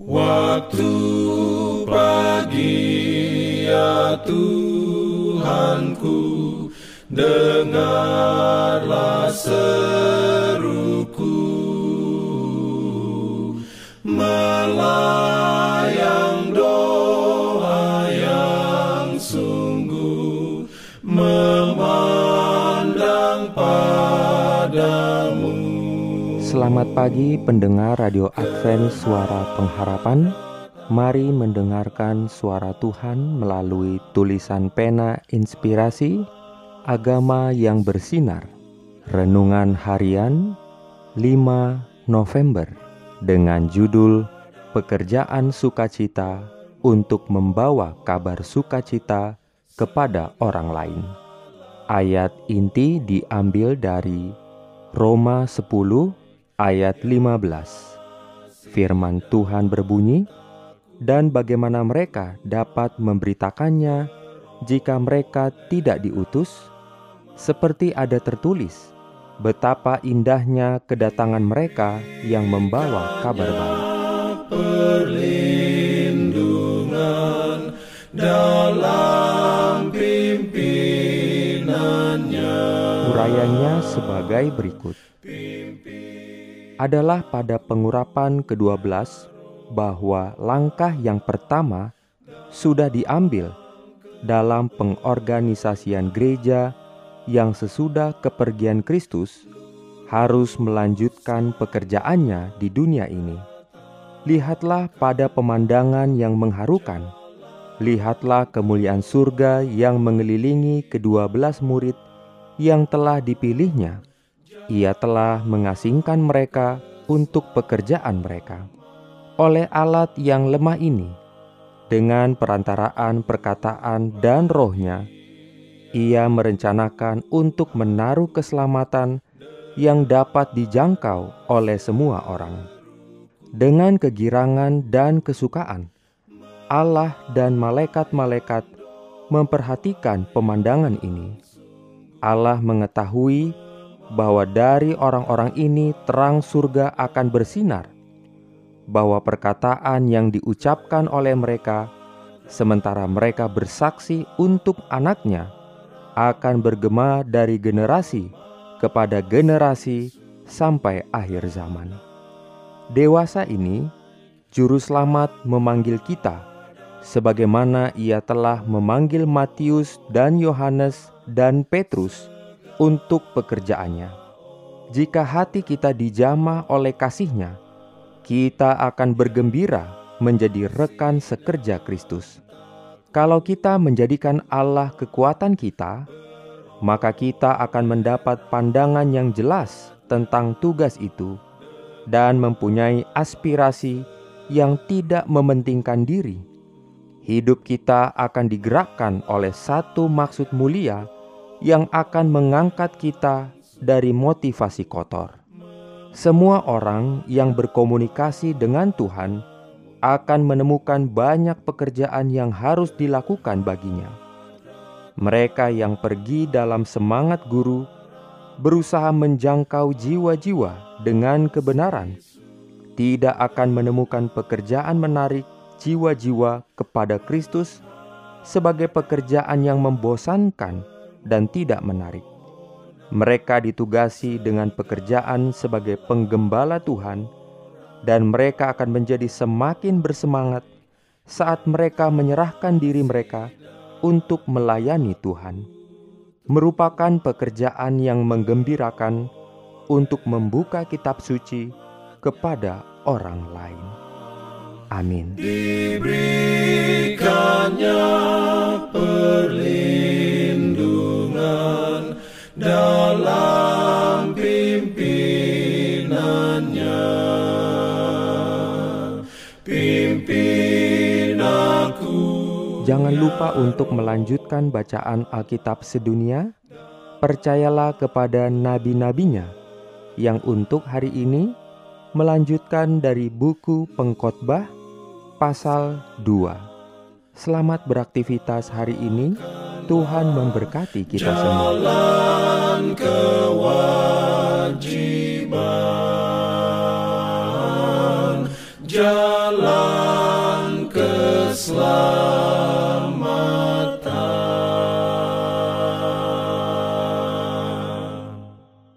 Waktu pagi ya Tuhanku Dengarlah seruku. Melayang Selamat pagi pendengar Radio Advent Suara Pengharapan. Mari mendengarkan suara Tuhan melalui tulisan pena inspirasi Agama yang bersinar. Renungan harian 5 November Dengan judul Pekerjaan Sukacita untuk membawa kabar sukacita kepada orang lain. Ayat inti diambil dari Roma 10 ayat 15. Firman Tuhan berbunyi, "Dan bagaimana mereka dapat memberitakannya jika mereka tidak diutus? Seperti ada tertulis, betapa indahnya kedatangan mereka yang membawa kabar baik." Perlindungan dalam pimpinannya. Urayanya sebagai berikut adalah pada pengurapan ke-12 bahwa langkah yang pertama sudah diambil dalam pengorganisasian gereja yang sesudah kepergian Kristus harus melanjutkan pekerjaannya di dunia ini. Lihatlah pada pemandangan yang mengharukan. Lihatlah kemuliaan surga yang mengelilingi kedua belas murid yang telah dipilihnya ia telah mengasingkan mereka untuk pekerjaan mereka. Oleh alat yang lemah ini, dengan perantaraan perkataan dan rohnya, ia merencanakan untuk menaruh keselamatan yang dapat dijangkau oleh semua orang. Dengan kegirangan dan kesukaan, Allah dan malaikat-malaikat memperhatikan pemandangan ini. Allah mengetahui bahwa dari orang-orang ini terang surga akan bersinar, bahwa perkataan yang diucapkan oleh mereka, sementara mereka bersaksi untuk anaknya, akan bergema dari generasi kepada generasi sampai akhir zaman. Dewasa ini, Juru Selamat memanggil kita, sebagaimana ia telah memanggil Matius dan Yohanes dan Petrus untuk pekerjaannya. Jika hati kita dijamah oleh kasihnya, kita akan bergembira menjadi rekan sekerja Kristus. Kalau kita menjadikan Allah kekuatan kita, maka kita akan mendapat pandangan yang jelas tentang tugas itu dan mempunyai aspirasi yang tidak mementingkan diri. Hidup kita akan digerakkan oleh satu maksud mulia yang akan mengangkat kita dari motivasi kotor. Semua orang yang berkomunikasi dengan Tuhan akan menemukan banyak pekerjaan yang harus dilakukan baginya. Mereka yang pergi dalam semangat guru berusaha menjangkau jiwa-jiwa dengan kebenaran, tidak akan menemukan pekerjaan menarik jiwa-jiwa kepada Kristus sebagai pekerjaan yang membosankan dan tidak menarik. Mereka ditugasi dengan pekerjaan sebagai penggembala Tuhan, dan mereka akan menjadi semakin bersemangat saat mereka menyerahkan diri mereka untuk melayani Tuhan. Merupakan pekerjaan yang menggembirakan untuk membuka kitab suci kepada orang lain. Amin. Diberikannya perlindungan Jangan lupa untuk melanjutkan bacaan Alkitab sedunia. Percayalah kepada nabi-nabinya yang untuk hari ini melanjutkan dari buku Pengkhotbah pasal 2. Selamat beraktivitas hari ini. Tuhan memberkati kita semua. Jalan.